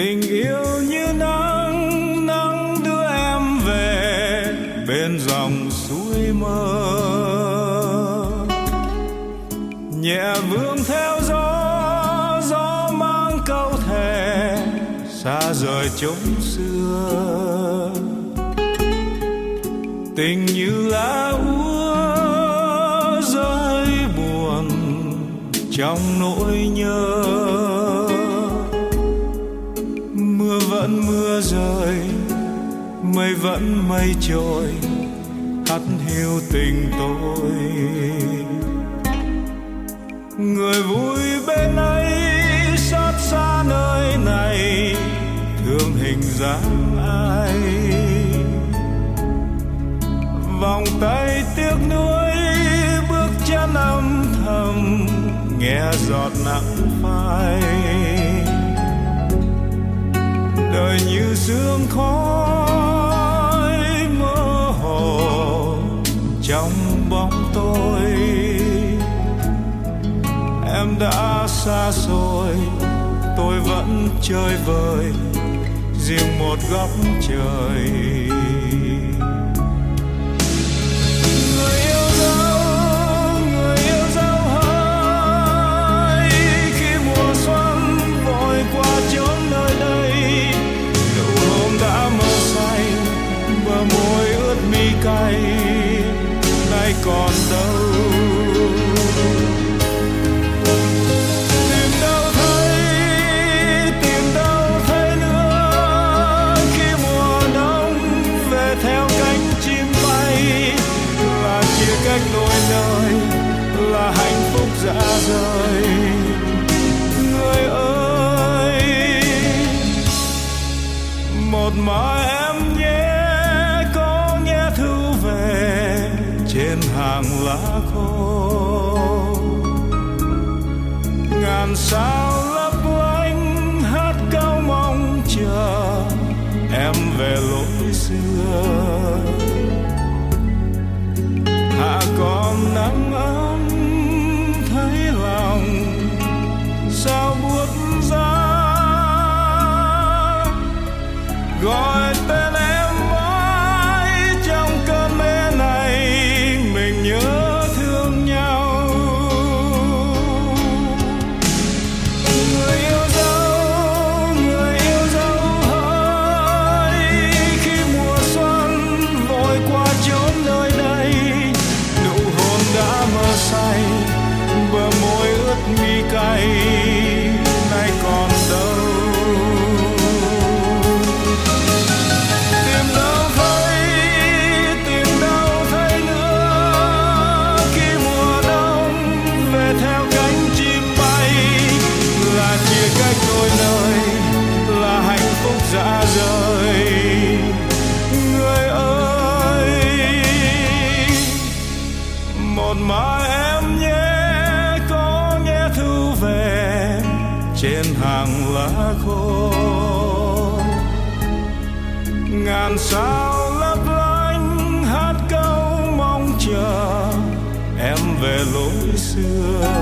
tình yêu như nắng nắng đưa em về bên dòng suối mơ. Nhẹ vương theo gió gió mang câu thề, xa rời chốn xưa. Tình như lá úa rơi buồn trong nỗi nhớ. Vẫn mây trôi hắt hiu tình tôi. Người vui bên ấy xót xa nơi này, thương hình dáng ai. Vòng tay tiếc nuối, bước chân âm thầm, nghe giọt nắng phai. Đời như sương khói xa xôi tôi vẫn chơi vơi riêng một góc trời. Trên hàng lá khô. Ngàn sao lấp lánh hát cao mong chờ em về lối xưa. Hạ còn nắng ấm trên hàng lá khô ngàn sao lấp lánh hát câu mong chờ, em về lối xưa.